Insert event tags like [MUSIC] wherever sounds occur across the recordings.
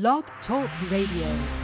Blog Talk Radio.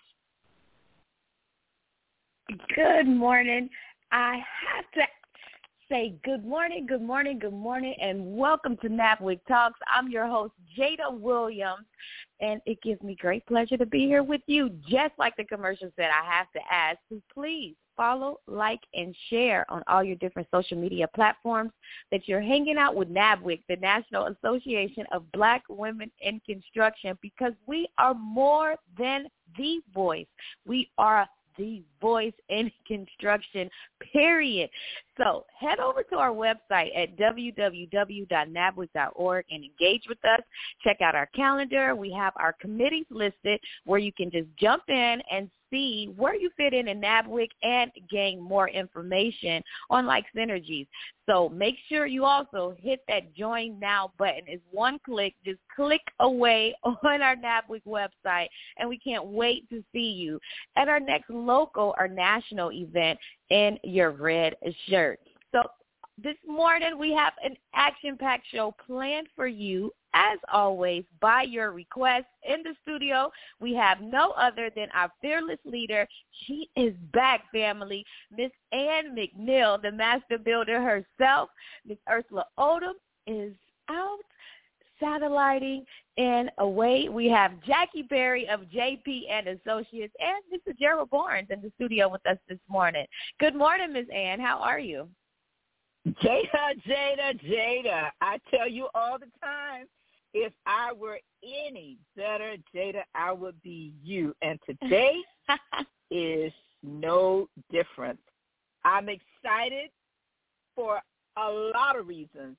Good morning. I have to say good morning, good morning, good morning, and welcome to NABWIC Talks. I'm your host, Jada Williams, and it gives me great pleasure to be here with you. Just like the commercial said, I have to ask to please follow, like, and share on all your different social media platforms that you're hanging out with NABWIC, the National Association of Black Women in Construction, because we are more than the voice. We are the voice [LAUGHS] in construction, period. So head over to our website at www.nabwic.org and engage with us. Check out our calendar. We have our committees listed where you can just jump in and see where you fit in in NABWIC and gain more information on like synergies. So make sure you also hit that join now button. It's one click. Just click away [LAUGHS] on our NABWIC website and we can't wait to see you at our next local or national event in your red shirt. So this morning we have an action-packed show planned for you as always, by your request. In the studio, we have no other than our fearless leader. She is back, family. Miss Ann McNeil, the master builder herself. Miss Ursula Odom is out satelliting and away. We have Jackie Berry of JP and Associates and Mr. Gerald Barnes in the studio with us this morning. Good morning, Miss Ann. How are you? Jada, Jada, Jada. I tell you all the time, if I were any better, Jada, I would be you. And today [LAUGHS] is no different. I'm excited for a lot of reasons,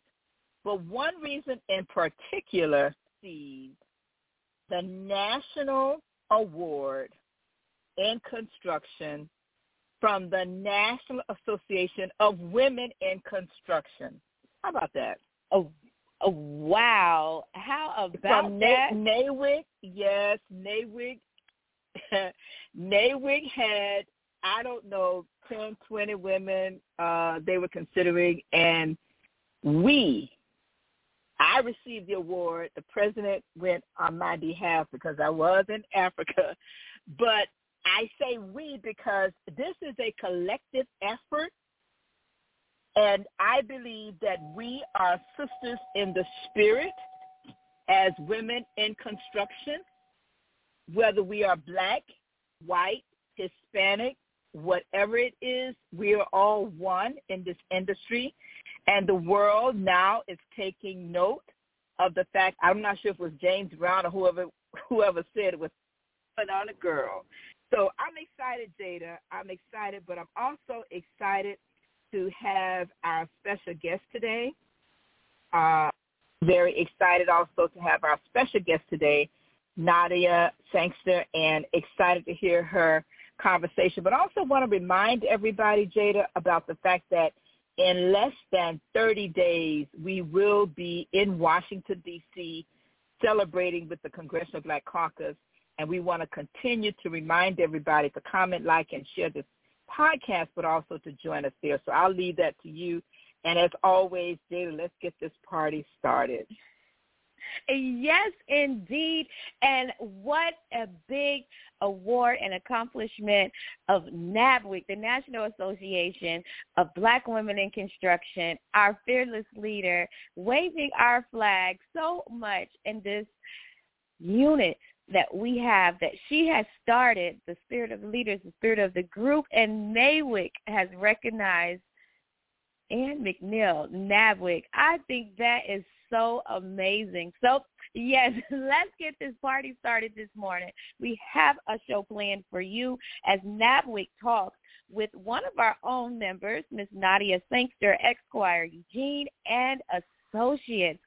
but one reason in particular is the National Award in Construction from the National Association of Women in Construction. How about that? Oh, wow. How about From that? NAWIC, yes, NAWIC. [LAUGHS] NAWIC had, I don't know, 10, 20 women uh, they were considering, and we, I received the award. The president went on my behalf because I was in Africa. [LAUGHS] But I say we because this is a collective effort and I believe that we are sisters in the spirit as women in construction, whether we are black, white, Hispanic, whatever it is, we are all one in this industry. And the world now is taking note of the fact, I'm not sure if it was James Brown or whoever whoever said it was put on a girl. So I'm excited, Jada. I'm excited, but I'm also excited to have our special guest today. Uh, very excited also to have our special guest today, Nadia Sangster, and excited to hear her conversation. But also want to remind everybody, Jada, about the fact that in less than 30 days, we will be in Washington, D.C., celebrating with the Congressional Black Caucus. And we want to continue to remind everybody to comment, like, and share this podcast, but also to join us there. So I'll leave that to you. And as always, Jada, let's get this party started. Yes, indeed. And what a big award and accomplishment of NABWIC, the National Association of Black Women in Construction, our fearless leader, waving our flag so much in this unit that we have that she has started, the spirit of leaders, the spirit of the group, and NAWIC has recognized Ann McNeil, NABWIC. I think that is so amazing. So, yes, [LAUGHS] let's get this party started this morning. We have a show planned for you as NABWIC talks with one of our own members, Miss Nadia Sangster, Esquire Eugene, and associates.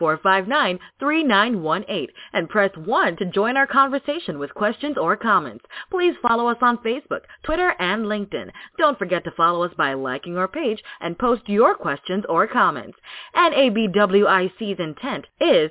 714-459-3918 and press 1 to join our conversation with questions or comments. Please follow us on Facebook, Twitter, and LinkedIn. Don't forget to follow us by liking our page and post your questions or comments. NABWIC's intent is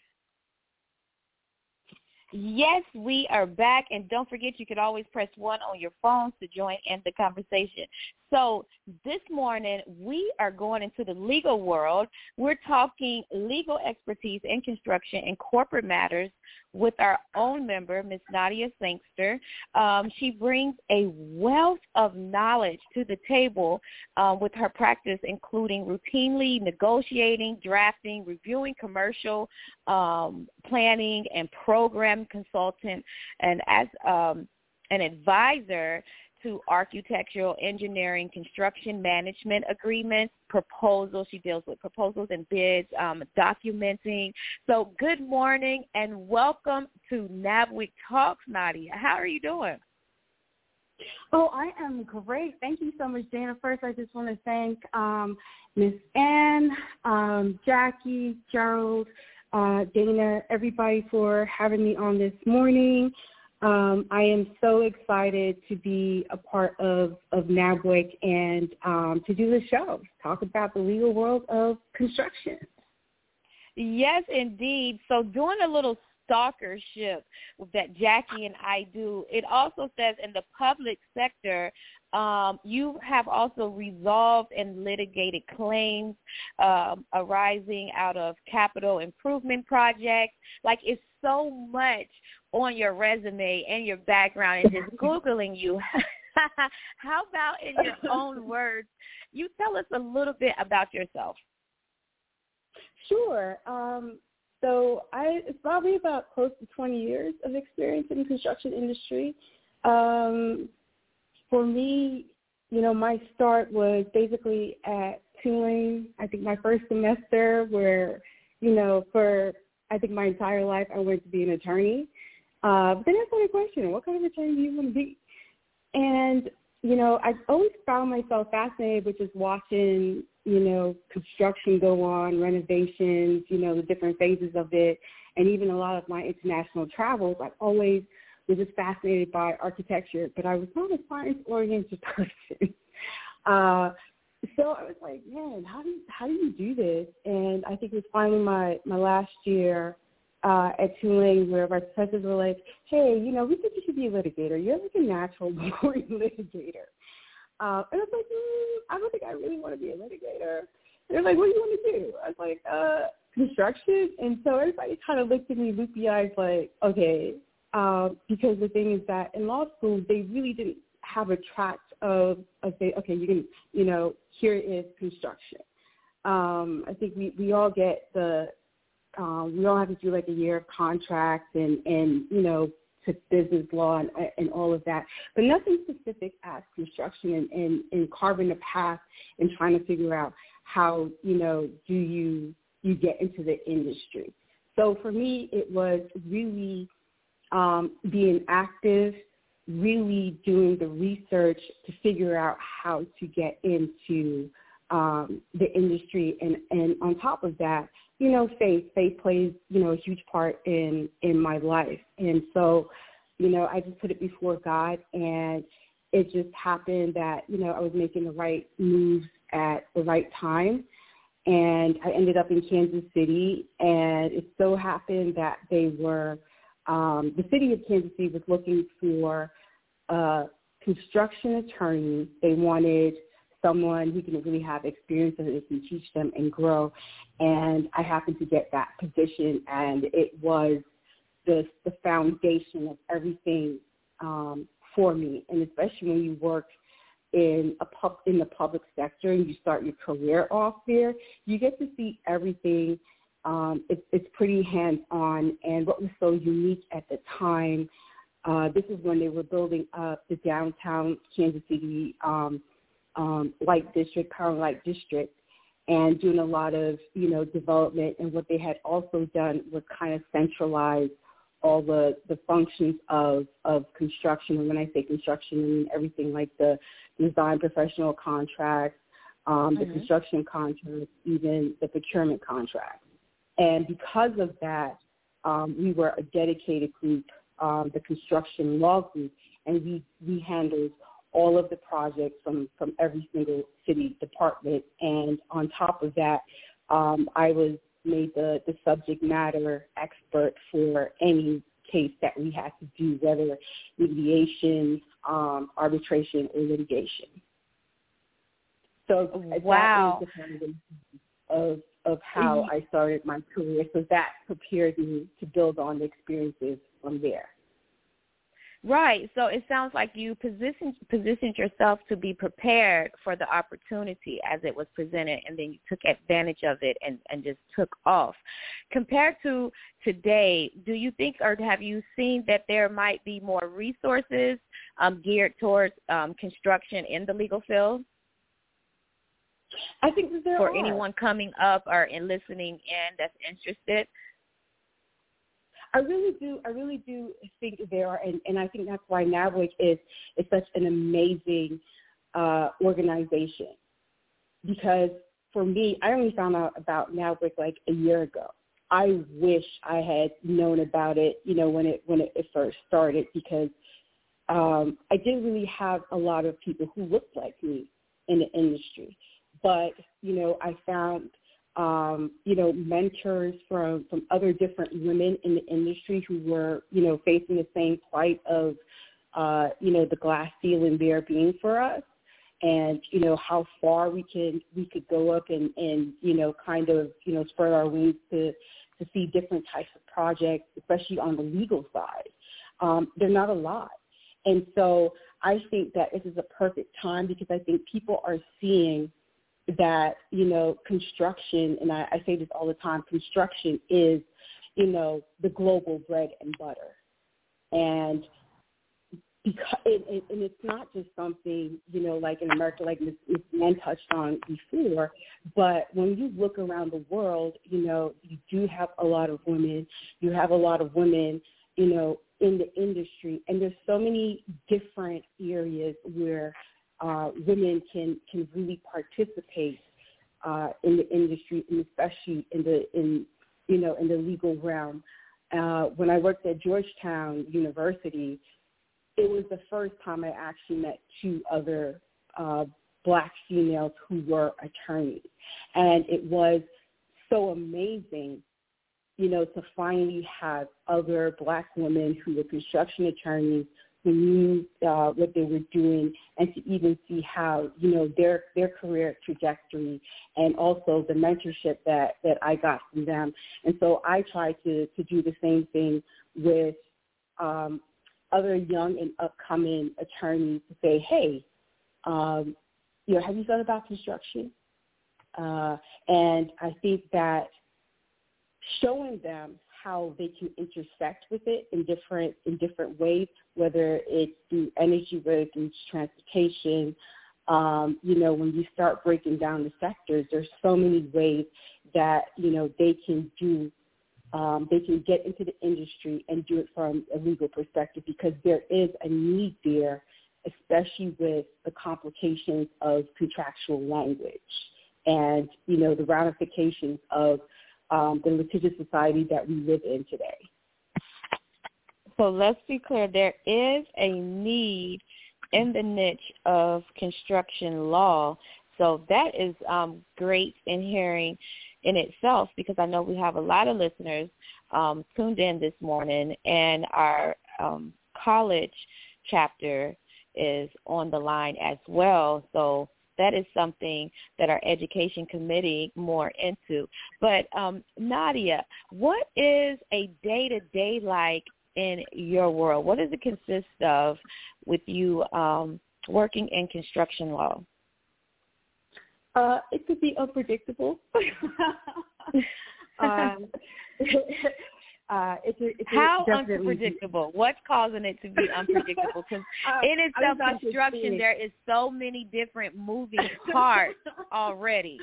Yes, we are back. And don't forget, you can always press 1 on your phones to join in the conversation. So this morning, we are going into the legal world. We're talking legal expertise in construction and corporate matters with our own member, Ms. Nadia Sangster. Um, she brings a wealth of knowledge to the table uh, with her practice, including routinely negotiating, drafting, reviewing commercial um, planning and program consultant, and as um, an advisor to architectural engineering construction management agreements, proposals. She deals with proposals and bids, um, documenting. So good morning and welcome to NABWIC Talks, Nadia. How are you doing? Oh, I am great. Thank you so much, Dana. First, I just want to thank um, Miss Ann, um, Jackie, Gerald, uh, Dana, everybody for having me on this morning. Um, I am so excited to be a part of, of NABWIC and um, to do the show, talk about the legal world of construction. Yes, indeed. So doing a little stalkership that Jackie and I do, it also says in the public sector, um, you have also resolved and litigated claims um, arising out of capital improvement projects. Like it's so much on your resume and your background and just [LAUGHS] Googling you. [LAUGHS] How about in your own [LAUGHS] words, you tell us a little bit about yourself? Sure. Um, so I it's probably about close to 20 years of experience in the construction industry. Um, for me, you know, my start was basically at Tulane. I think my first semester where, you know, for I think my entire life I wanted to be an attorney. Uh, but then I started questioning, what kind of attorney do you want to be? And, you know, I've always found myself fascinated with just watching, you know, construction go on, renovations, you know, the different phases of it. And even a lot of my international travels, I've always was just fascinated by architecture, but I was not a science-oriented [LAUGHS] person. Uh, so I was like, man, how do you, how do you do this? And I think it was finally my my last year uh, at Tulane where my professors were like, hey, you know, we think you should be a litigator. You're like a natural [LAUGHS] born litigator. Uh, and I was like, mm, I don't think I really want to be a litigator. They're like, what do you want to do? I was like, uh, construction. And so everybody kind of looked at me loopy eyes like, okay, uh, because the thing is that in law school, they really didn't have a track of, of say, okay, you can, you know, here is construction. um, I think we, we all get the um, we all have to do like a year of contract and and you know to business law and, and all of that, but nothing specific as construction and, and, and carving a path and trying to figure out how you know do you you get into the industry. So for me, it was really um, being active, really doing the research to figure out how to get into um, the industry, and and on top of that, you know, faith faith plays you know a huge part in in my life, and so you know I just put it before God, and it just happened that you know I was making the right moves at the right time, and I ended up in Kansas City, and it so happened that they were um, the city of Kansas City was looking for a construction attorney. They wanted someone who can really have experience and they can teach them and grow. And I happened to get that position, and it was the the foundation of everything um, for me. And especially when you work in a pub in the public sector and you start your career off there, you get to see everything. Um, it, it's pretty hands on. And what was so unique at the time, uh, this is when they were building up the downtown Kansas City um, um, Light District, Power Light District, and doing a lot of you know development. And what they had also done was kind of centralize all the the functions of of construction. And when I say construction, I mean everything like the design professional contracts, um, the mm-hmm. construction contracts, even the procurement contracts. And because of that, um, we were a dedicated group, um, the construction law group, and we we handled all of the projects from, from every single city department. And on top of that, um, I was made the, the subject matter expert for any case that we had to do, whether mediation, um, arbitration, or litigation. So wow. of of how I started my career. So that prepared me to build on the experiences from there. Right. So it sounds like you positioned positioned yourself to be prepared for the opportunity as it was presented and then you took advantage of it and, and just took off. Compared to today, do you think or have you seen that there might be more resources um, geared towards um, construction in the legal field? I think for are. anyone coming up or in listening in that's interested. I really do. I really do think there are, and, and I think that's why NABWIC is is such an amazing uh, organization. Because for me, I only found out about NABWIC like a year ago. I wish I had known about it, you know, when it when it, it first started, because um, I didn't really have a lot of people who looked like me in the industry. But you know, I found um, you know, mentors from, from other different women in the industry who were, you know, facing the same plight of, uh, you know, the glass ceiling there being for us and, you know, how far we can, we could go up and, and, you know, kind of, you know, spread our wings to, to see different types of projects, especially on the legal side. Um, they're not a lot. And so I think that this is a perfect time because I think people are seeing that, you know, construction, and I, I say this all the time, construction is, you know, the global bread and butter. And because it, it, and it's not just something you know like in America, like Ms. Men touched on before, but when you look around the world, you know you do have a lot of women. You have a lot of women, you know, in the industry, and there's so many different areas where uh, women can can really participate uh, in the industry, and especially in the in you know in the legal realm. Uh, when I worked at Georgetown University, it was the first time I actually met two other uh, black females who were attorneys, and it was so amazing you know, to finally have other black women who were construction attorneys who knew uh, what they were doing and to even see how, you know, their, their career trajectory and also the mentorship that, that I got from them. And so I try to, to do the same thing with um, other young and upcoming attorneys to say, hey, um, you know, have you thought about construction? Uh, and I think that showing them how they can intersect with it in different in different ways, whether it's through energy, whether through transportation. Um, you know, when you start breaking down the sectors, there's so many ways that you know they can do. Um, they can get into the industry and do it from a legal perspective because there is a need there, especially with the complications of contractual language and you know the ramifications of um, the litigious society that we live in today. So let's be clear, there is a need in the niche of construction law. So that is um, great in hearing in itself because I know we have a lot of listeners um, tuned in this morning and our um, college chapter is on the line as well. So that is something that our education committee more into. But um, Nadia, what is a day to day like in your world? What does it consist of with you um, working in construction law? Uh, it could be unpredictable. [LAUGHS] [LAUGHS] um, [LAUGHS] uh, it's a, it's How unpredictable? What's causing it to be [LAUGHS] unpredictable? Because [LAUGHS] uh, in itself, construction, there is so many different moving parts [LAUGHS] already.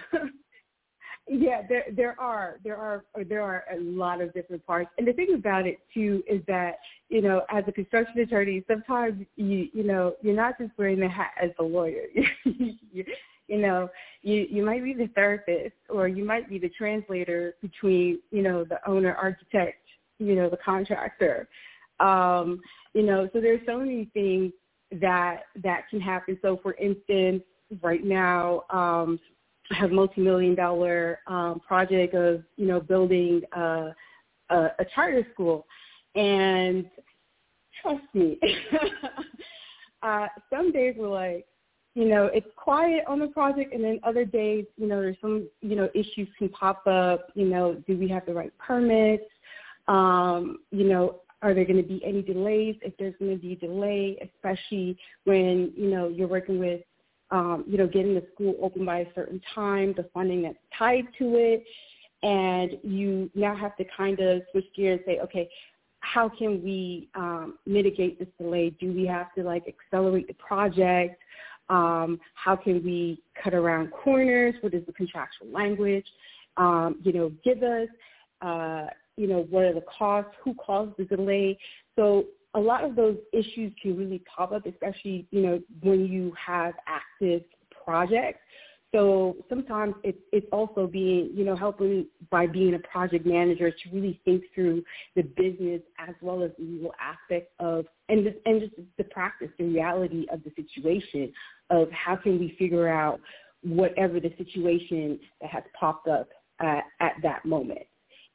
Yeah, there there are there are there are a lot of different parts, and the thing about it too is that you know, as a construction attorney, sometimes you you know you're not just wearing the hat as a lawyer. you, you know, you you might be the therapist, or you might be the translator between you know the owner architect you know, the contractor. Um, you know, so there's so many things that that can happen. So for instance, right now, um, I have a multi-million dollar um, project of, you know, building a, a, a charter school. And trust me, [LAUGHS] uh, some days we're like, you know, it's quiet on the project and then other days, you know, there's some, you know, issues can pop up, you know, do we have the right permits? Um, you know, are there going to be any delays? If there's going to be a delay, especially when, you know, you're working with, um, you know, getting the school open by a certain time, the funding that's tied to it, and you now have to kind of switch gears and say, okay, how can we um, mitigate this delay? Do we have to like accelerate the project? Um, how can we cut around corners? What is the contractual language? Um, you know, give us uh, you know, what are the costs, who caused the delay. So a lot of those issues can really pop up, especially, you know, when you have active projects. So sometimes it's it's also being, you know, helping by being a project manager to really think through the business as well as the legal aspect of and and just the practice, the reality of the situation of how can we figure out whatever the situation that has popped up at that moment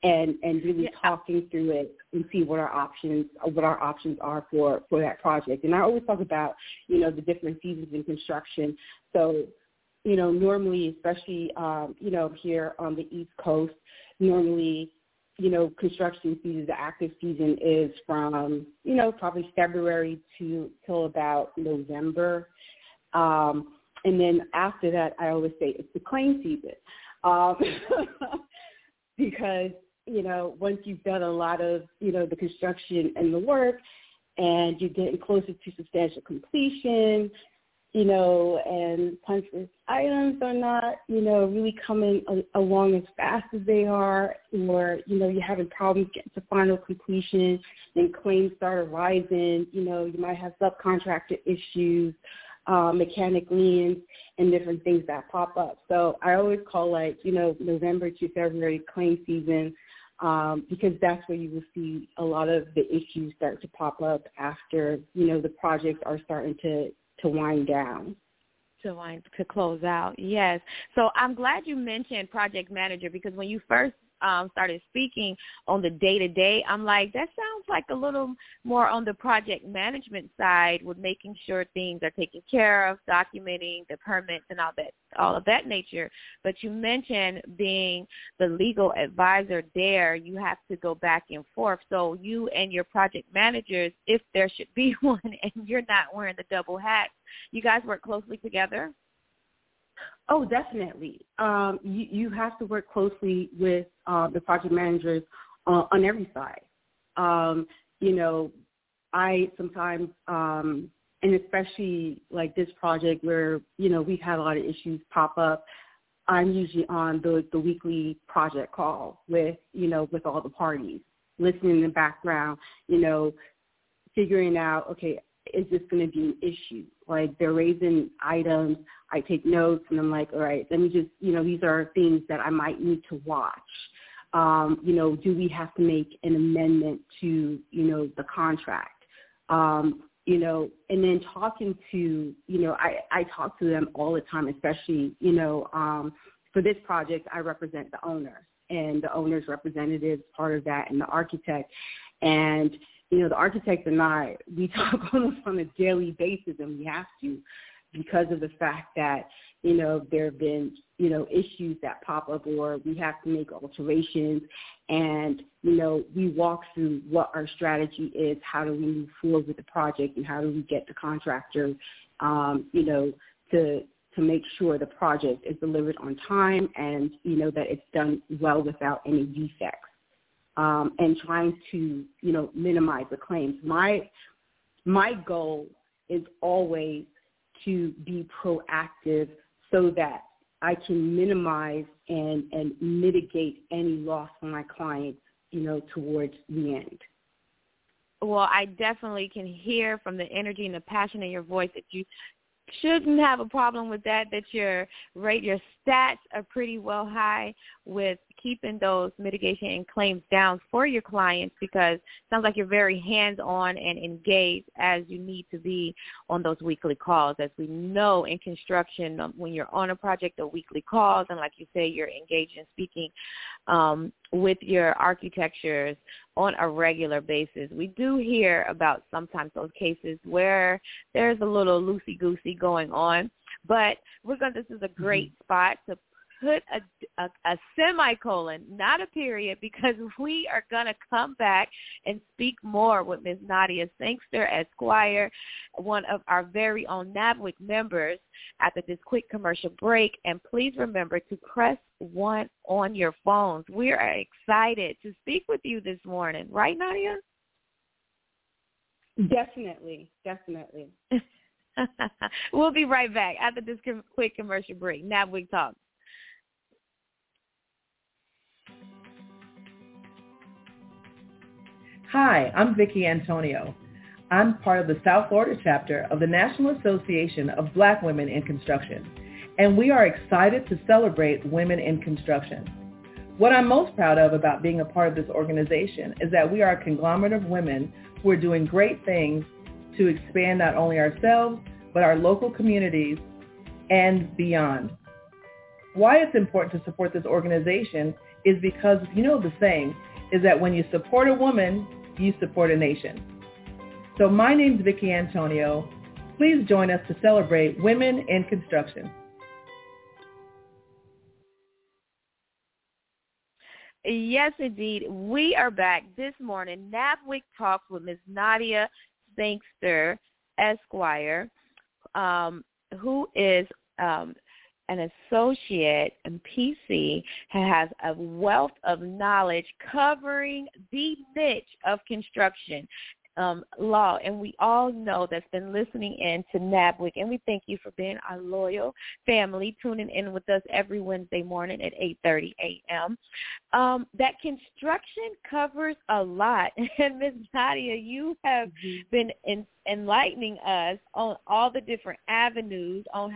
and and really yeah. talking through it and see what our options what our options are for for that project. And I always talk about you know the different seasons in construction. So you know normally, especially um, you know here on the East Coast, normally you know construction season, the active season is from you know probably February to till about November. Um, and then after that, I always say it's the claim season. Um, [LAUGHS] because you know, once you've done a lot of, you know, the construction and the work and you're getting closer to substantial completion, you know, and punch list items are not, you know, really coming a- along as fast as they are, or, you know, you're having problems getting to final completion and claims start arising, you know, you might have subcontractor issues, uh, mechanic liens, and different things that pop up. So I always call like, you know, November to February claim season um, because that's where you will see a lot of the issues start to pop up after, you know, the projects are starting to, to wind down to wind to close out. Yes. So I'm glad you mentioned project manager because when you first um, started speaking on the day to day, I'm like, that sounds like a little more on the project management side with making sure things are taken care of, documenting the permits and all that all of that nature. But you mentioned being the legal advisor there, you have to go back and forth. So you and your project managers, if there should be [LAUGHS] one and you're not wearing the double hat, you guys work closely together? Oh, definitely. Um, you, you have to work closely with uh, the project managers uh, on every side. Um, you know, I sometimes, um, and especially like this project where you know we've had a lot of issues pop up. I'm usually on the the weekly project call with you know with all the parties, listening in the background, you know, figuring out okay, is this going to be an issue? Like they're raising items, I take notes, and I'm like, all right, let me just you know these are things that I might need to watch. Um, you know, do we have to make an amendment to you know the contract? Um, you know, and then talking to, you know, I, I talk to them all the time, especially, you know, um, for this project, I represent the owner and the owner's representative part of that and the architect. And, you know, the architect and I, we [LAUGHS] talk almost on a daily basis and we have to because of the fact that, you know, there have been, you know, issues that pop up or we have to make alterations and, you know, we walk through what our strategy is, how do we move forward with the project and how do we get the contractor, um, you know, to to make sure the project is delivered on time and, you know, that it's done well without any defects. Um, and trying to, you know, minimize the claims. My my goal is always to be proactive so that I can minimize and, and mitigate any loss for my clients, you know, towards the end. Well, I definitely can hear from the energy and the passion in your voice that you shouldn't have a problem with that that your rate your stats are pretty well high with keeping those mitigation and claims down for your clients because it sounds like you're very hands-on and engaged as you need to be on those weekly calls. As we know in construction, um, when you're on a project, the weekly calls, and like you say, you're engaged in speaking um, with your architectures on a regular basis. We do hear about sometimes those cases where there's a little loosey-goosey going on, but we're going. This is a great mm-hmm. spot to put a, a, a semicolon, not a period, [LAUGHS] because we are going to come back and speak more with Ms. Nadia Sangster Esquire, one of our very own NABWIC members, after this quick commercial break. And please remember to press one on your phones. We are excited to speak with you this morning. Right, Nadia? Definitely, definitely. [LAUGHS] we'll be right back after this quick commercial break. NABWIC Talk. Hi, I'm Vicki Antonio. I'm part of the South Florida chapter of the National Association of Black Women in Construction, and we are excited to celebrate women in construction. What I'm most proud of about being a part of this organization is that we are a conglomerate of women who are doing great things to expand not only ourselves, but our local communities and beyond. Why it's important to support this organization is because you know the saying is that when you support a woman, you support a nation. So my name is Vicki Antonio. Please join us to celebrate women in construction. Yes, indeed. We are back this morning. NABWIC Talks with Ms. Nadia Sangster, Esquire, um, who is um, an associate in PC has a wealth of knowledge covering the niche of construction um, law. And we all know that's been listening in to NABWIC. And we thank you for being our loyal family, tuning in with us every Wednesday morning at 8.30 a.m. Um, that construction covers a lot. [LAUGHS] And Ms. Nadia, you have mm-hmm. been in, enlightening us on all the different avenues on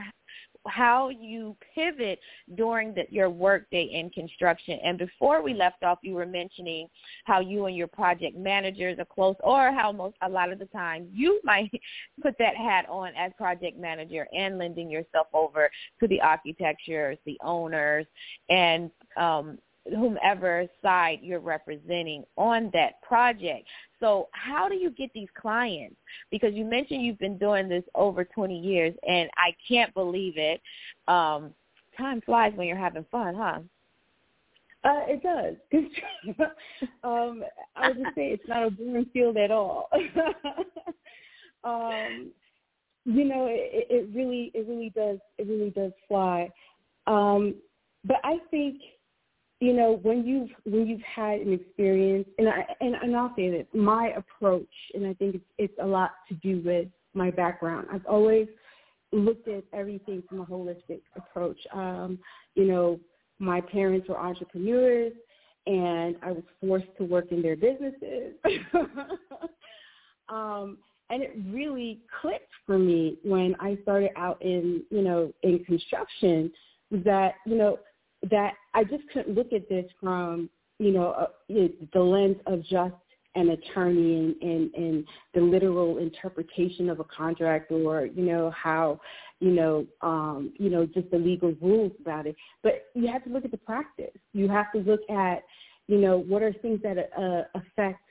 how you pivot during the, your workday in construction. And before we left off, you were mentioning how you and your project managers are close, or how most a lot of the time you [LAUGHS] might put that hat on as project manager and lending yourself over to the architectures, the owners, and um, whomever side you're representing on that project. So how do you get these clients? Because you mentioned you've been doing this over 20 years, and I can't believe it. Um, time flies when you're having fun, huh? Uh, it does. [LAUGHS] um, I would just say it's not a boring field at all. [LAUGHS] um, you know, it, it really, it really does, it really does fly. Um, but I think you know when you've when you've had an experience, and I and, and I'll say that my approach, and I think it's it's a lot to do with my background. I've always looked at everything from a holistic approach. Um, you know, my parents were entrepreneurs, and I was forced to work in their businesses. [LAUGHS] um, and it really clicked for me when I started out in, you know, in construction that, you know, that I just couldn't look at this from, you know, uh, the lens of just an attorney and, and, and the literal interpretation of a contract or, you know, how, you know, um, you know, just the legal rules about it. But you have to look at the practice. You have to look at, you know, what are things that uh, affect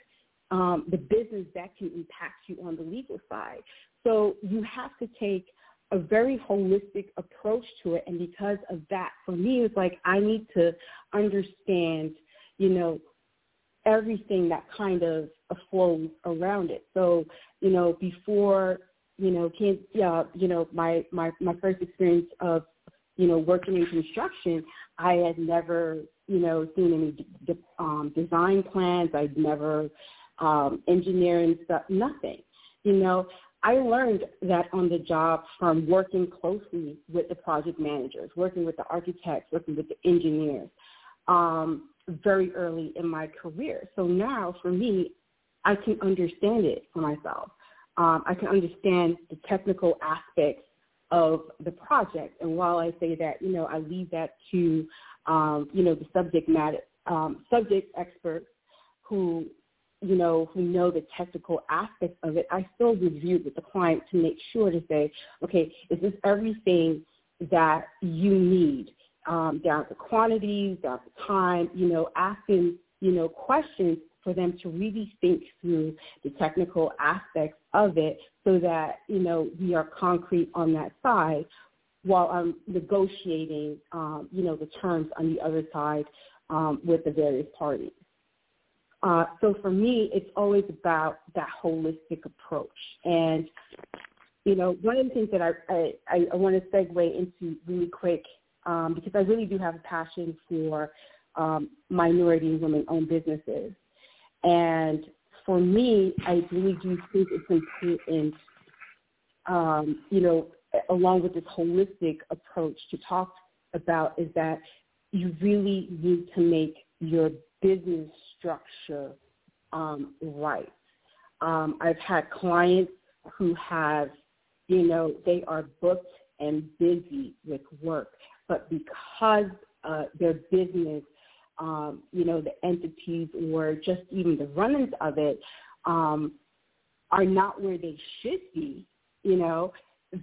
um, the business that can impact you on the legal side. So you have to take a very holistic approach to it. And because of that, for me, it's like I need to understand, you know, everything that kind of flows around it. So, you know, before, you know, can yeah, you know, my, my, my first experience of, you know, working in construction, I had never, you know, seen any de- um, design plans. I'd never um, engineering stuff, nothing. You know, I learned that on the job from working closely with the project managers, working with the architects, working with the engineers um, very early in my career. So now for me, I can understand it for myself. Um, I can understand the technical aspects of the project. And while I say that, you know, I leave that to, um, you know, the subject matter, um, subject experts who you know, who know the technical aspects of it, I still review with the client to make sure to say, okay, is this everything that you need um, down to quantities, down to time, you know, asking, you know, questions for them to really think through the technical aspects of it so that, you know, we are concrete on that side while I'm negotiating, um, you know, the terms on the other side um, with the various parties. Uh, so for me, it's always about that holistic approach. And, you know, one of the things that I, I, I want to segue into really quick, um, because I really do have a passion for um, minority and women-owned businesses. And for me, I really do think it's important, um, you know, along with this holistic approach to talk about is that you really need to make your business structure um, right. Um, I've had clients who have, you know, they are booked and busy with work, but because uh, their business, um, you know, the entities or just even the run-ins of it um, are not where they should be, you know,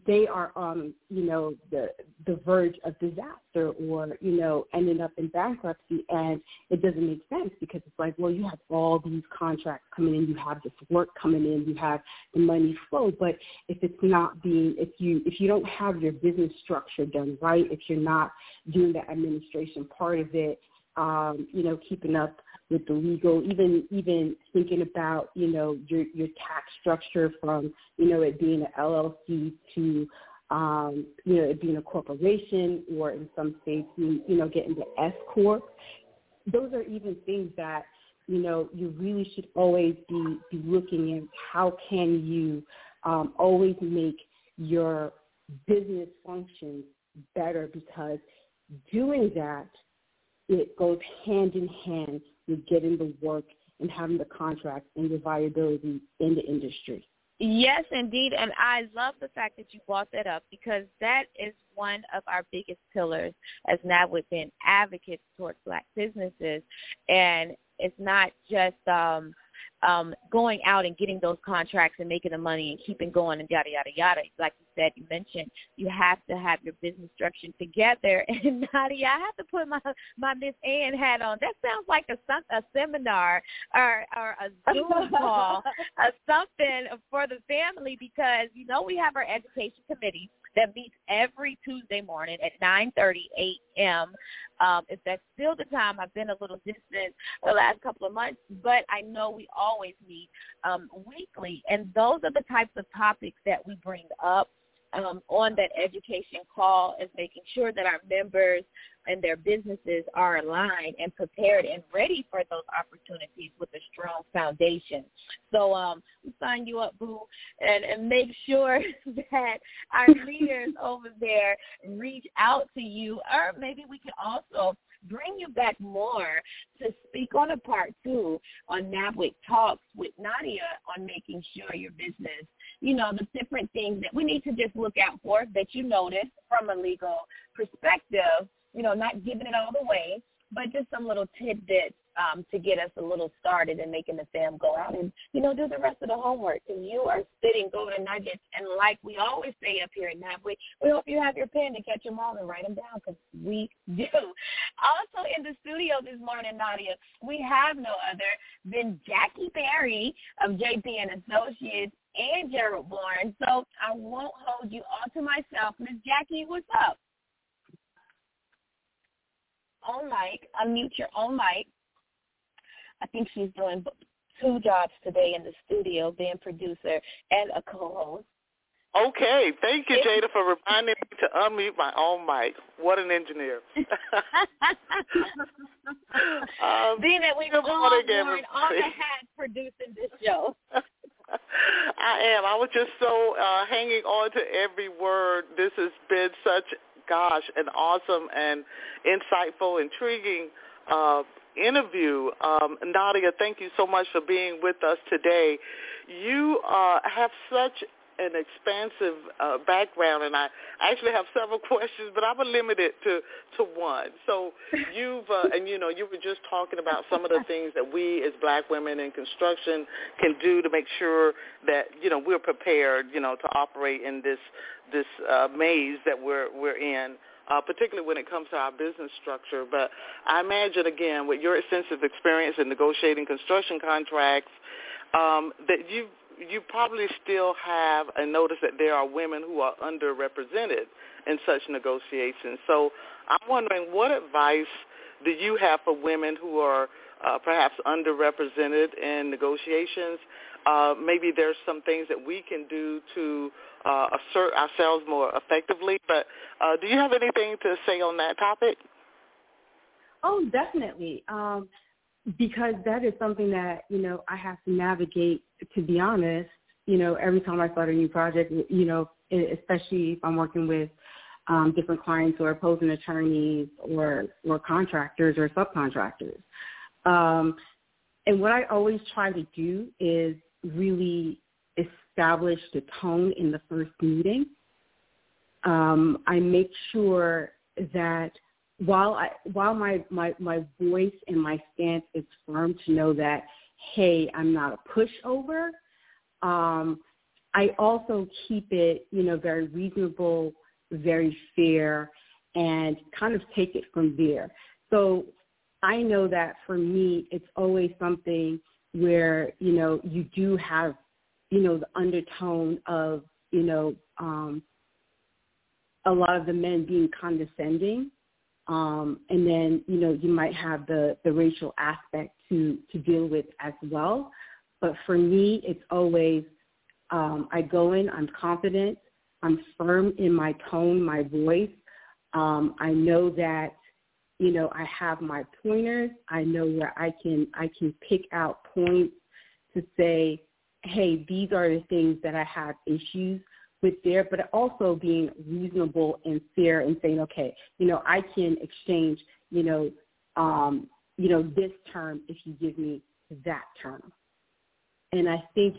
they are on, you know, the the verge of disaster or, you know, ending up in bankruptcy and it doesn't make sense because it's like, well, you have all these contracts coming in, you have this work coming in, you have the money flow, but if it's not being if you if you don't have your business structure done right, if you're not doing the administration part of it, um, you know, keeping up with the legal, even even thinking about you know your your tax structure from you know it being an LLC to um, you know it being a corporation or in some states you, you know getting the S corp. Those are even things that you know you really should always be be looking at how can you um, always make your business functions better because doing that it goes hand in hand with getting the work and having the contract and the viability in the industry. Yes, indeed. And I love the fact that you brought that up because that is one of our biggest pillars as NABWIC being advocates towards black businesses. And it's not just um, um, going out and getting those contracts and making the money and keeping going and yada yada yada. Like you said, you mentioned you have to have your business structure together. [LAUGHS] And Nadia, I have to put my my Miss Ann hat on. That sounds like a a seminar or or a Zoom [LAUGHS] call or something for the family because you know we have our education committee that meets every Tuesday morning at 9:30 a.m. Um, if that's still the time, I've been a little distant the last couple of months, but I know we always meet um, weekly, and those are the types of topics that we bring up um, on that education call is making sure that our members and their businesses are aligned and prepared and ready for those opportunities with a strong foundation. So um, we sign you up, Boo, and, and make sure [LAUGHS] that our [LAUGHS] leaders over there reach out to you, or maybe we can also bring you back more to speak on a part two on NABWIC Talks with Nadia on making sure your business, you know, the different things that we need to just look out for that you notice from a legal perspective, you know, not giving it all away, but just some little tidbits um, to get us a little started in making the fam go out and, you know, do the rest of the homework. And you are spitting golden nuggets. And like we always say up here at NABWIC, we hope you have your pen to catch them all and write them down because we [LAUGHS] do. Also in the studio this morning, Nadia, we have no other than Jackie Perry of JP and Associates and Gerald Bourne. So I won't hold you all to myself. Miss Jackie, what's up? On mic, unmute your own mic. I think she's doing two jobs today in the studio, being producer and a co-host. Okay, thank you, Jada, for reminding me to unmute my own mic. What an engineer! [LAUGHS] um, Being that we all wearing all the hats producing this show. [LAUGHS] I am. I was just so uh, hanging on to every word. This has been such, gosh, an awesome and insightful, intriguing uh, interview. Um, Nadia, thank you so much for being with us today. You uh, have such an expansive uh, background, and I actually have several [LAUGHS] questions, but I'm going to limit it to to one. So you've uh, and you know you were just talking about some of the things that we as Black women in construction can do to make sure that you know we're prepared, you know, to operate in this this uh, maze that we're we're in uh, particularly when it comes to our business structure. But I imagine, again, with your extensive experience in negotiating construction contracts, um, that you you probably still have a notice that there are women who are underrepresented in such negotiations. So I'm wondering what advice do you have for women who are uh, perhaps underrepresented in negotiations? Uh, maybe there's some things that we can do to uh, assert ourselves more effectively. But uh, do you have anything to say on that topic? Oh, definitely. Um, because that is something that, you know, I have to navigate, to be honest, you know, every time I start a new project, you know, especially if I'm working with um, different clients or opposing attorneys or, or contractors or subcontractors. Um, and what I always try to do is really establish the tone in the first meeting. Um, I make sure that while I, while my, my, my voice and my stance is firm to know that, hey, I'm not a pushover, um, I also keep it, you know, very reasonable, very fair, and kind of take it from there. So I know that for me, it's always something where, you know, you do have you know, the undertone of, you know, um, a lot of the men being condescending. Um, and then, you know, you might have the, the racial aspect to, to deal with as well. But for me, it's always, um, I go in, I'm confident, I'm firm in my tone, my voice. Um, I know that, you know, I have my pointers. I know where I can, I can pick out points to say, hey, these are the things that I have issues with there, but also being reasonable and fair and saying, okay, you know, I can exchange, you know, um, you know, this term if you give me that term. And I think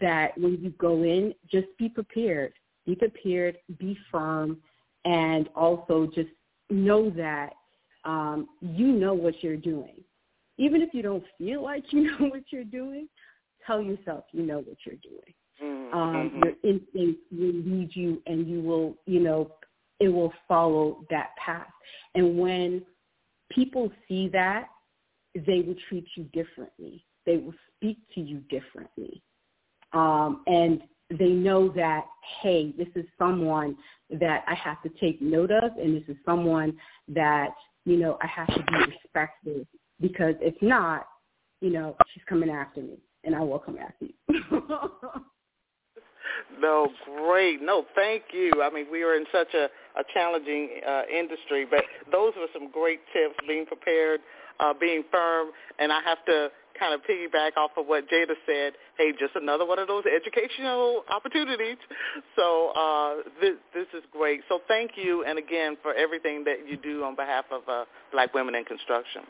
that when you go in, just be prepared. Be prepared, be firm, and also just know that um, you know what you're doing. Even if you don't feel like you [LAUGHS] know what you're doing, tell yourself you know what you're doing. Mm-hmm. Um, your instincts will lead you, and you will, you know, it will follow that path. And when people see that, they will treat you differently. They will speak to you differently. Um, and they know that, hey, this is someone that I have to take note of, and this is someone that, you know, I have to be respectful because if not, you know, she's coming after me and I will come after you. [LAUGHS] No, great. No, thank you. I mean, we are in such a, a challenging uh, industry, but those were some great tips, being prepared, uh, being firm, and I have to kind of piggyback off of what Jada said. Hey, just another one of those educational opportunities. So uh, this, this is great. So thank you, and again, for everything that you do on behalf of uh, Black women in construction.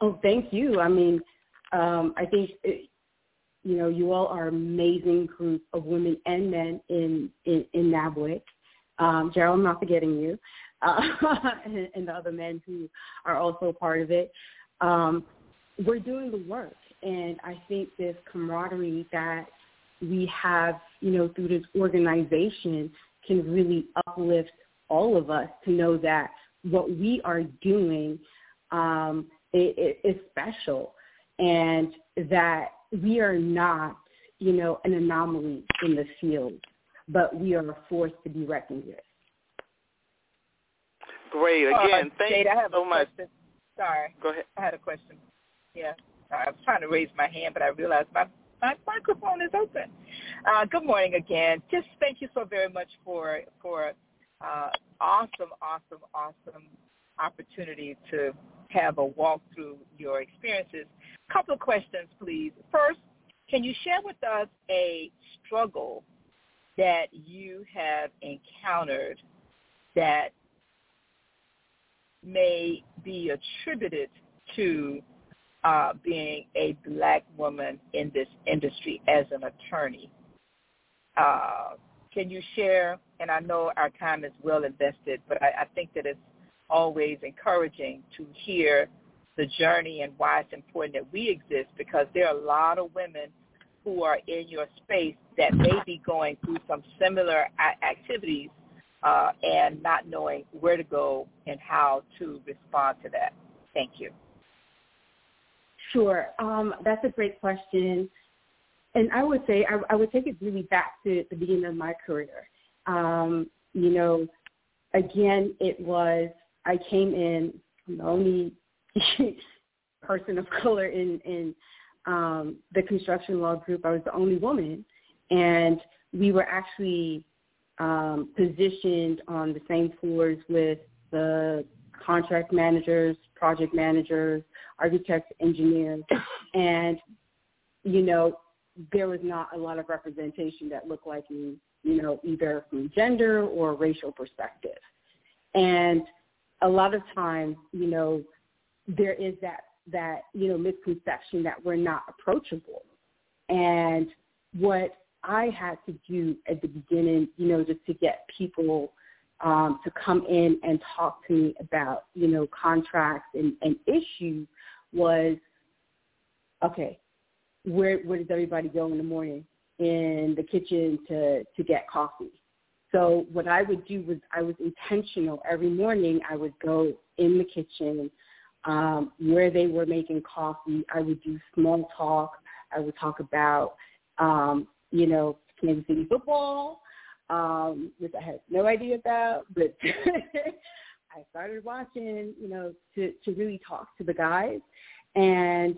Oh, thank you. I mean, um, I think it, you know you all are amazing group of women and men in in, in. Um, Gerald, I'm not forgetting you, uh, [LAUGHS] and, and the other men who are also part of it. Um, we're doing the work, and I think this camaraderie that we have, you know, through this organization can really uplift all of us to know that what we are doing um, is special and that we are not, you know, an anomaly in the field, but we are a force to be reckoned with. Great. Again, uh, thank Jade, you I have so a much. Question. Sorry. Go ahead. I had a question. Yeah. I was trying to raise my hand, but I realized my my microphone is open. Uh, good morning again. Just thank you so very much for for uh, awesome, awesome, awesome opportunity to have a walk through your experiences. Couple of questions, please. First, can you share with us a struggle that you have encountered that may be attributed to uh, being a black woman in this industry as an attorney. Uh, can you share, and I know our time is well invested, but I, I think that it's always encouraging to hear the journey and why it's important that we exist because there are a lot of women who are in your space that may be going through some similar activities uh, and not knowing where to go and how to respond to that. Thank you. Sure. Um, that's a great question. And I would say I, I, would take it really back to the beginning of my career. Um, you know, again, it was I came in the only [LAUGHS] person of color in in um, the construction law group. I was the only woman, and we were actually um, positioned on the same floors with the contract managers, project managers, architects, engineers, and you know there was not a lot of representation that looked like me, you know, either from gender or racial perspective. And a lot of times, you know, there is that that you know misconception that we're not approachable. And what I had to do at the beginning, you know, just to get people um, to come in and talk to me about, you know, contracts and, and issues was, okay, where where does everybody go in the morning? In the kitchen to to get coffee. So what I would do was I was intentional. Every morning I would go in the kitchen um, where they were making coffee. I would do small talk. I would talk about, um, you know, Kansas City football, um, which I had no idea about, but [LAUGHS] I started watching, you know, to, to really talk to the guys. And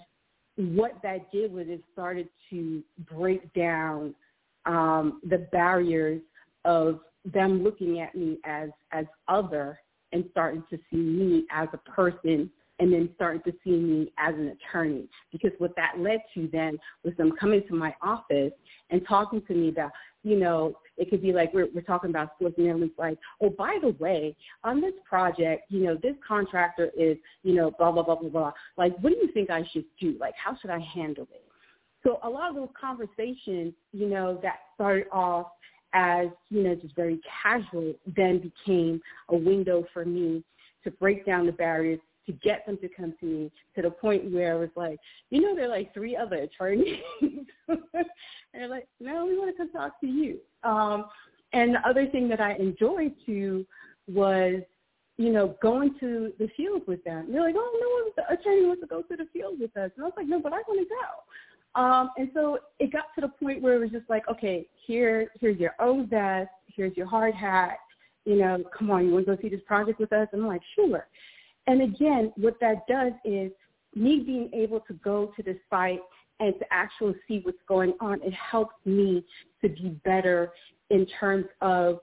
what that did was it started to break down um, the barriers of them looking at me as as other and starting to see me as a person and then starting to see me as an attorney. Because what that led to then was them coming to my office and talking to me about you know it could be like we're, we're talking about sports and it's like oh by the way on this project you know this contractor is you know blah blah blah blah blah. Like what do you think i should do? Like how should i handle it? So a lot of those conversations you know that started off as, you know, just very casual then became a window for me to break down the barriers to get them to come to me to the point where I was like, you know, there are like three other attorneys. and [LAUGHS] they're like, no, we want to come talk to you. Um, and the other thing that I enjoyed too was, you know, going to the field with them. And They're like, oh, no one, the attorney wants to go to the field with us. And I was like, no, but I want to go. Um, and so it got to the point where it was just like, okay, here, here's your own vest, here's your hard hat, you know, come on, you want to go see this project with us? And I'm like, sure. And again, what that does is me being able to go to the site and to actually see what's going on, it helps me to be better in terms of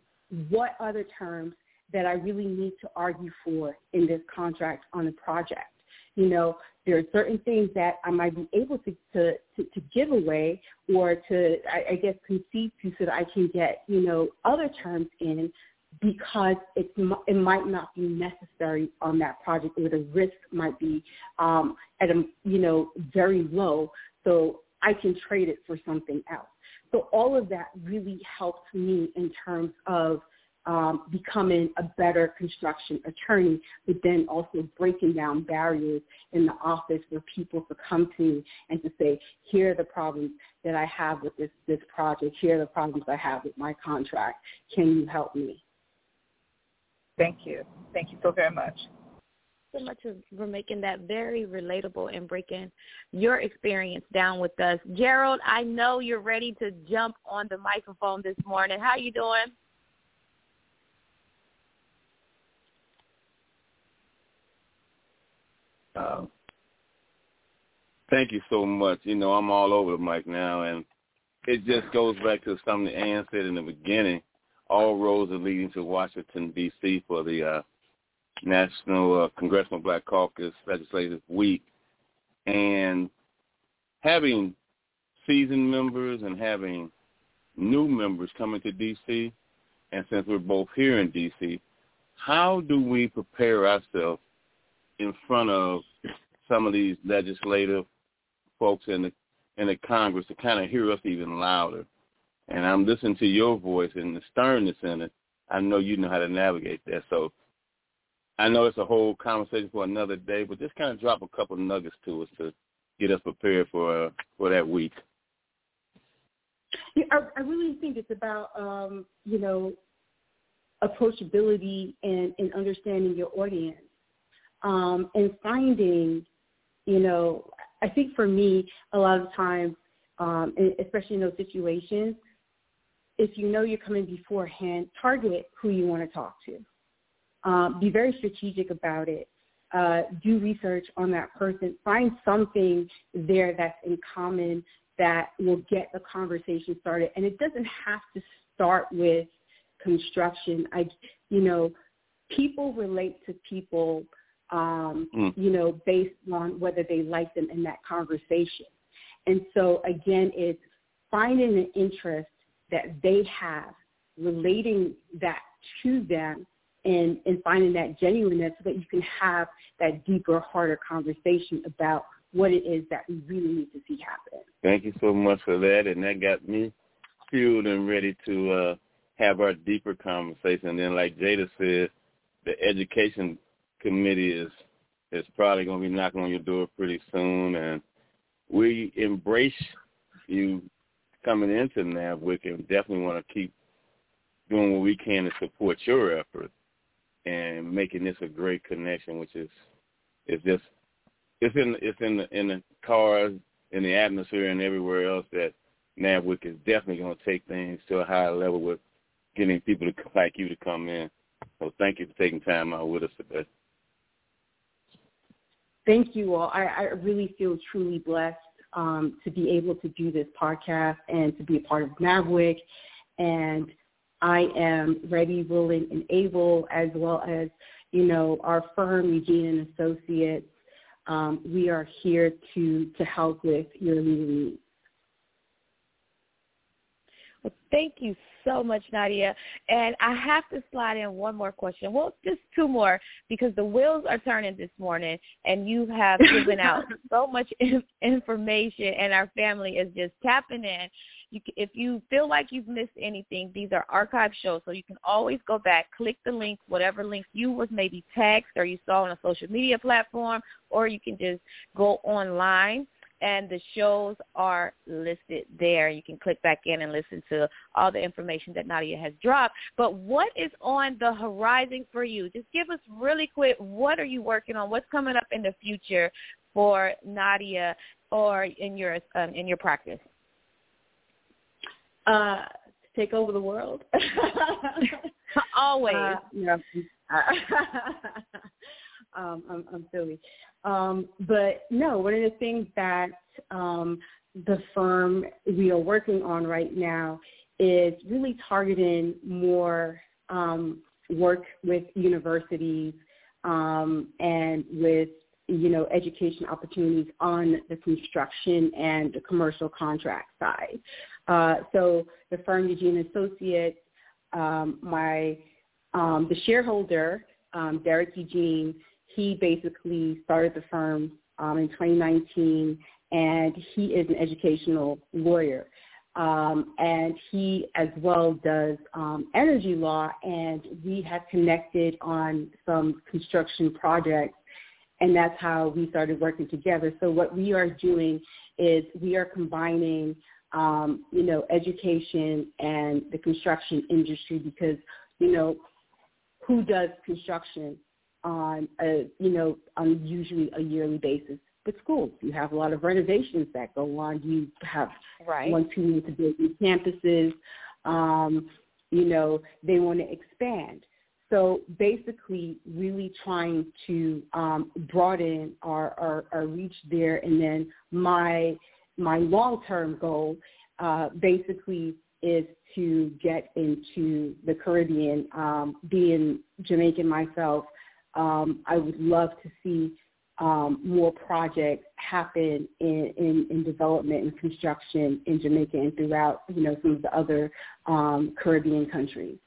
what other terms that I really need to argue for in this contract on the project. You know, there are certain things that I might be able to, to, to, to give away or to, I, I guess, concede to so that I can get, you know, other terms in because it's, it might not be necessary on that project or the risk might be um, at a, you know, very low. So I can trade it for something else. So all of that really helped me in terms of um, becoming a better construction attorney, but then also breaking down barriers in the office for people to come to me and to say, here are the problems that I have with this, this project. Here are the problems I have with my contract. Can you help me? Thank you. Thank you so very much. So much for making that very relatable and breaking your experience down with us. Gerald, I know you're ready to jump on the microphone this morning. How are you doing? Uh, thank you so much. You know, I'm all over the mic now, and it just goes back to something Ann said in the beginning. All roads are leading to Washington, D.C. for the uh, National uh, Congressional Black Caucus Legislative Week. And having seasoned members and having new members coming to D.C., and since we're both here in D.C., how do we prepare ourselves in front of some of these legislative folks in the in the Congress to kind of hear us even louder. And I'm listening to your voice and the sternness in it. I know you know how to navigate that. So I know it's a whole conversation for another day, but just kind of drop a couple nuggets to us to get us prepared for uh, for that week. Yeah, I, I really think it's about um, you know approachability and, and understanding your audience um, and finding, you know, I think for me, a lot of times, um, especially in those situations, if you know you're coming beforehand, target who you want to talk to. Um, be very strategic about it. Uh, do research on that person. Find something there that's in common that will get the conversation started. And it doesn't have to start with construction. I, you know, people relate to people um, mm. you know, based on whether they like them in that conversation. And so again, it's finding an interest that they have, relating that to them, and, and finding that genuineness so that you can have that deeper, harder conversation about what it is that we really need to see happen. Thank you so much for that, and that got me fueled and ready to uh, have our deeper conversation. And then, like Jada said, the education committee is is probably going to be knocking on your door pretty soon, and we embrace you coming into NABWIC and definitely want to keep doing what we can to support your effort and making this a great connection, which is is just it's in it's in the in the cars, in the atmosphere, and everywhere else that NABWIC is definitely going to take things to a higher level with getting people to, like you to come in. So thank you for taking time out with us today thank you all. I, I really feel truly blessed um, to be able to do this podcast and to be a part of NABWIC. And I am ready, willing, and able, as well as, you know, our firm, Eugene and Associates. Um, we are here to, to help with your legal needs. Well, thank you so much, Nadia. And I have to slide in one more question. Well, just two more because the wheels are turning this morning and you have given out [LAUGHS] so much information and our family is just tapping in. You, if you feel like you've missed anything, these are archive shows, so you can always go back, click the link, whatever link you was maybe text or you saw on a social media platform, or you can just go online and the shows are listed there. You can click back in and listen to all the information that Nadia has dropped. But what is on the horizon for you? Just give us really quick, what are you working on? What's coming up in the future for Nadia or in your um, in your practice? Uh, take over the world. [LAUGHS] Always. Uh, yeah. [LAUGHS] um, I'm, I'm silly. Um, but no, one of the things that um, the firm we are working on right now is really targeting more um, work with universities um, and with you know education opportunities on the construction and the commercial contract side. Uh, so the firm Eugene Associates, um, my um, the shareholder Derek Eugene, he basically started the firm um, in 2019, and he is an educational lawyer. Um, and he as well does um, energy law, and we have connected on some construction projects, and that's how we started working together. So what we are doing is we are combining, um, you know, education and the construction industry because, you know, who does construction on a, you know, on usually a yearly basis? with schools. You have a lot of renovations that go on. You have right. ones who need to build new campuses. Um, you know, they want to expand. So basically, really trying to um, broaden our, our, our reach there. And then my my long term goal, uh, basically, is to get into the Caribbean. Um, being Jamaican myself, um, I would love to see um, more projects happen in, in, in, development and construction in Jamaica and throughout, you know, some of the other um, Caribbean countries.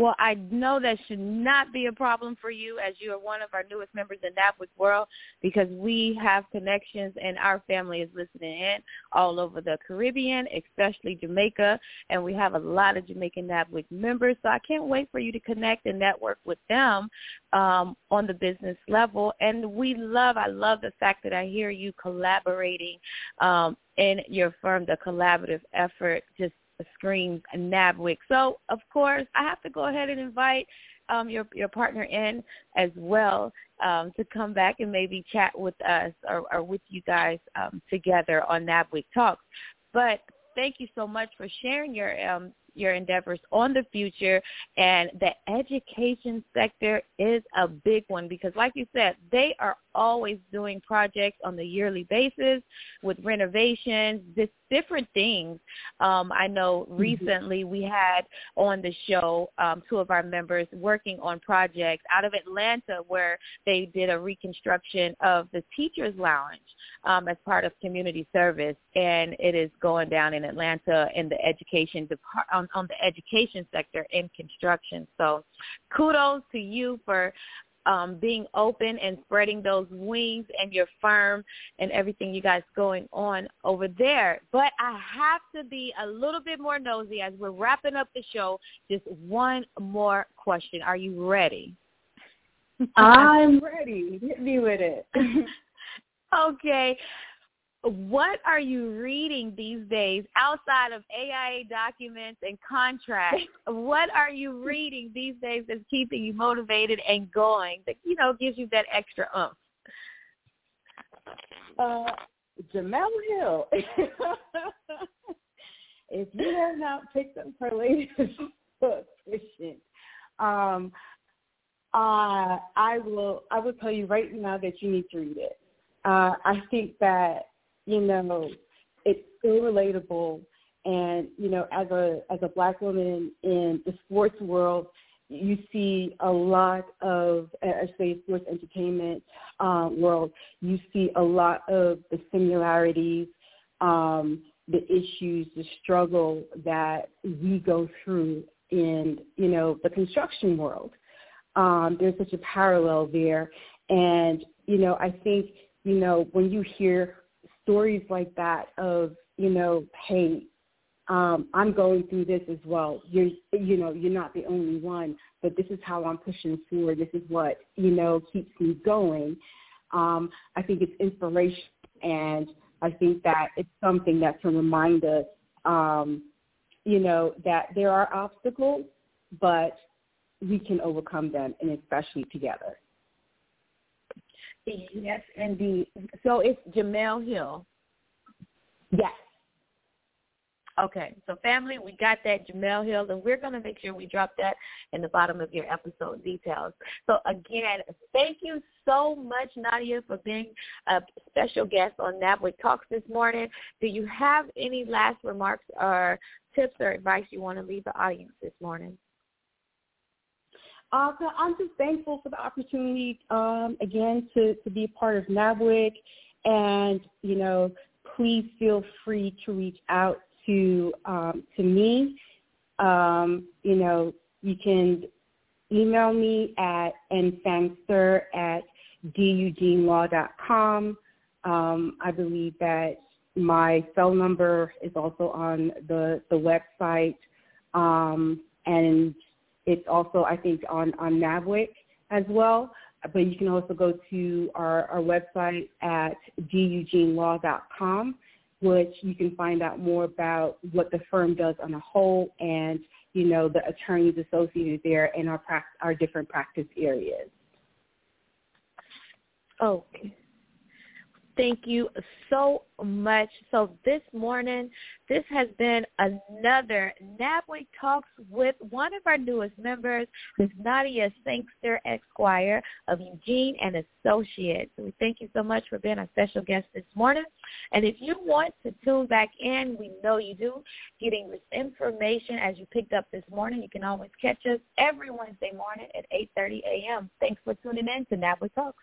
Well, I know that should not be a problem for you as you are one of our newest members in NABWIC World because we have connections and our family is listening in all over the Caribbean, especially Jamaica, and we have a lot of Jamaican NABWIC members. So I can't wait for you to connect and network with them um, on the business level. And we love, I love the fact that I hear you collaborating um, in your firm, the collaborative effort just screams NABWIC. So, of course, I have to go ahead and invite um, your your partner in as well um, to come back and maybe chat with us or, or with you guys um, together on NABWIC Talks. But thank you so much for sharing your um, your endeavors on the future. And the education sector is a big one because, like you said, they are always doing projects on the yearly basis with renovations, just different things. Um, I know mm-hmm. recently we had on the show um, two of our members working on projects out of Atlanta where they did a reconstruction of the teachers' lounge um, as part of community service, and it is going down in Atlanta in the education depart- on, on the education sector in construction. So, kudos to you for um, being open and spreading those wings and your firm and everything you guys going on over there. But I have to be a little bit more nosy as we're wrapping up the show. Just one more question. Are you ready? I'm [LAUGHS] ready. Hit me with it. okay. What are you reading these days outside of AIA documents and contracts? [LAUGHS] what are you reading these days that's keeping you motivated and going that, you know, gives you that extra umph? Uh, Jemele Hill. [LAUGHS] if you have not picked up her latest [LAUGHS] book, um, uh, I will I will tell you right now that you need to read it. Uh, I think that you know, it's so relatable. And you know, as a as a black woman in the sports world, you see a lot of, I say, sports entertainment um, world. You see a lot of the similarities, um, the issues, the struggle that we go through in you know the construction world. Um, there's such a parallel there, and you know, I think you know when you hear stories like that of, you know, hey, um, I'm going through this as well. You're, you know, you're not the only one, but this is how I'm pushing forward. This is what, you know, keeps me going. Um, I think it's inspiration, and I think that it's something that can remind us, um, you know, that there are obstacles, but we can overcome them, and especially together. Yes, indeed. So it's Jemele Hill. Yes. Okay, so family, we got that Jemele Hill, and we're going to make sure we drop that in the bottom of your episode details. So again, thank you so much, Nadia, for being a special guest on NABWIC Talks this morning. Do you have any last remarks or tips or advice you want to leave the audience this morning? Uh, I'm just thankful for the opportunity um, again to, to be a part of NABWIC, and you know, please feel free to reach out to um, to me. Um, you know, you can email me at nsangster at deugenelaw.com. Um, I believe that my cell number is also on the, the website. Um, and it's also, I think, on, on NABWIC as well. But you can also go to our, our website at deugenelaw.com, which you can find out more about what the firm does on a whole and, you know, the attorneys associated there and our, our different practice areas. Okay. Thank you so much. So this morning, this has been another NABWIC Talks with one of our newest members, Ms. Nadia Sangster, Esquire of Eugene and Associates. So we thank you so much for being a special guest this morning. And if you want to tune back in, we know you do, getting this information as you picked up this morning, you can always catch us every Wednesday morning at 8.30 a.m. Thanks for tuning in to NABWIC Talks.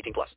18 plus.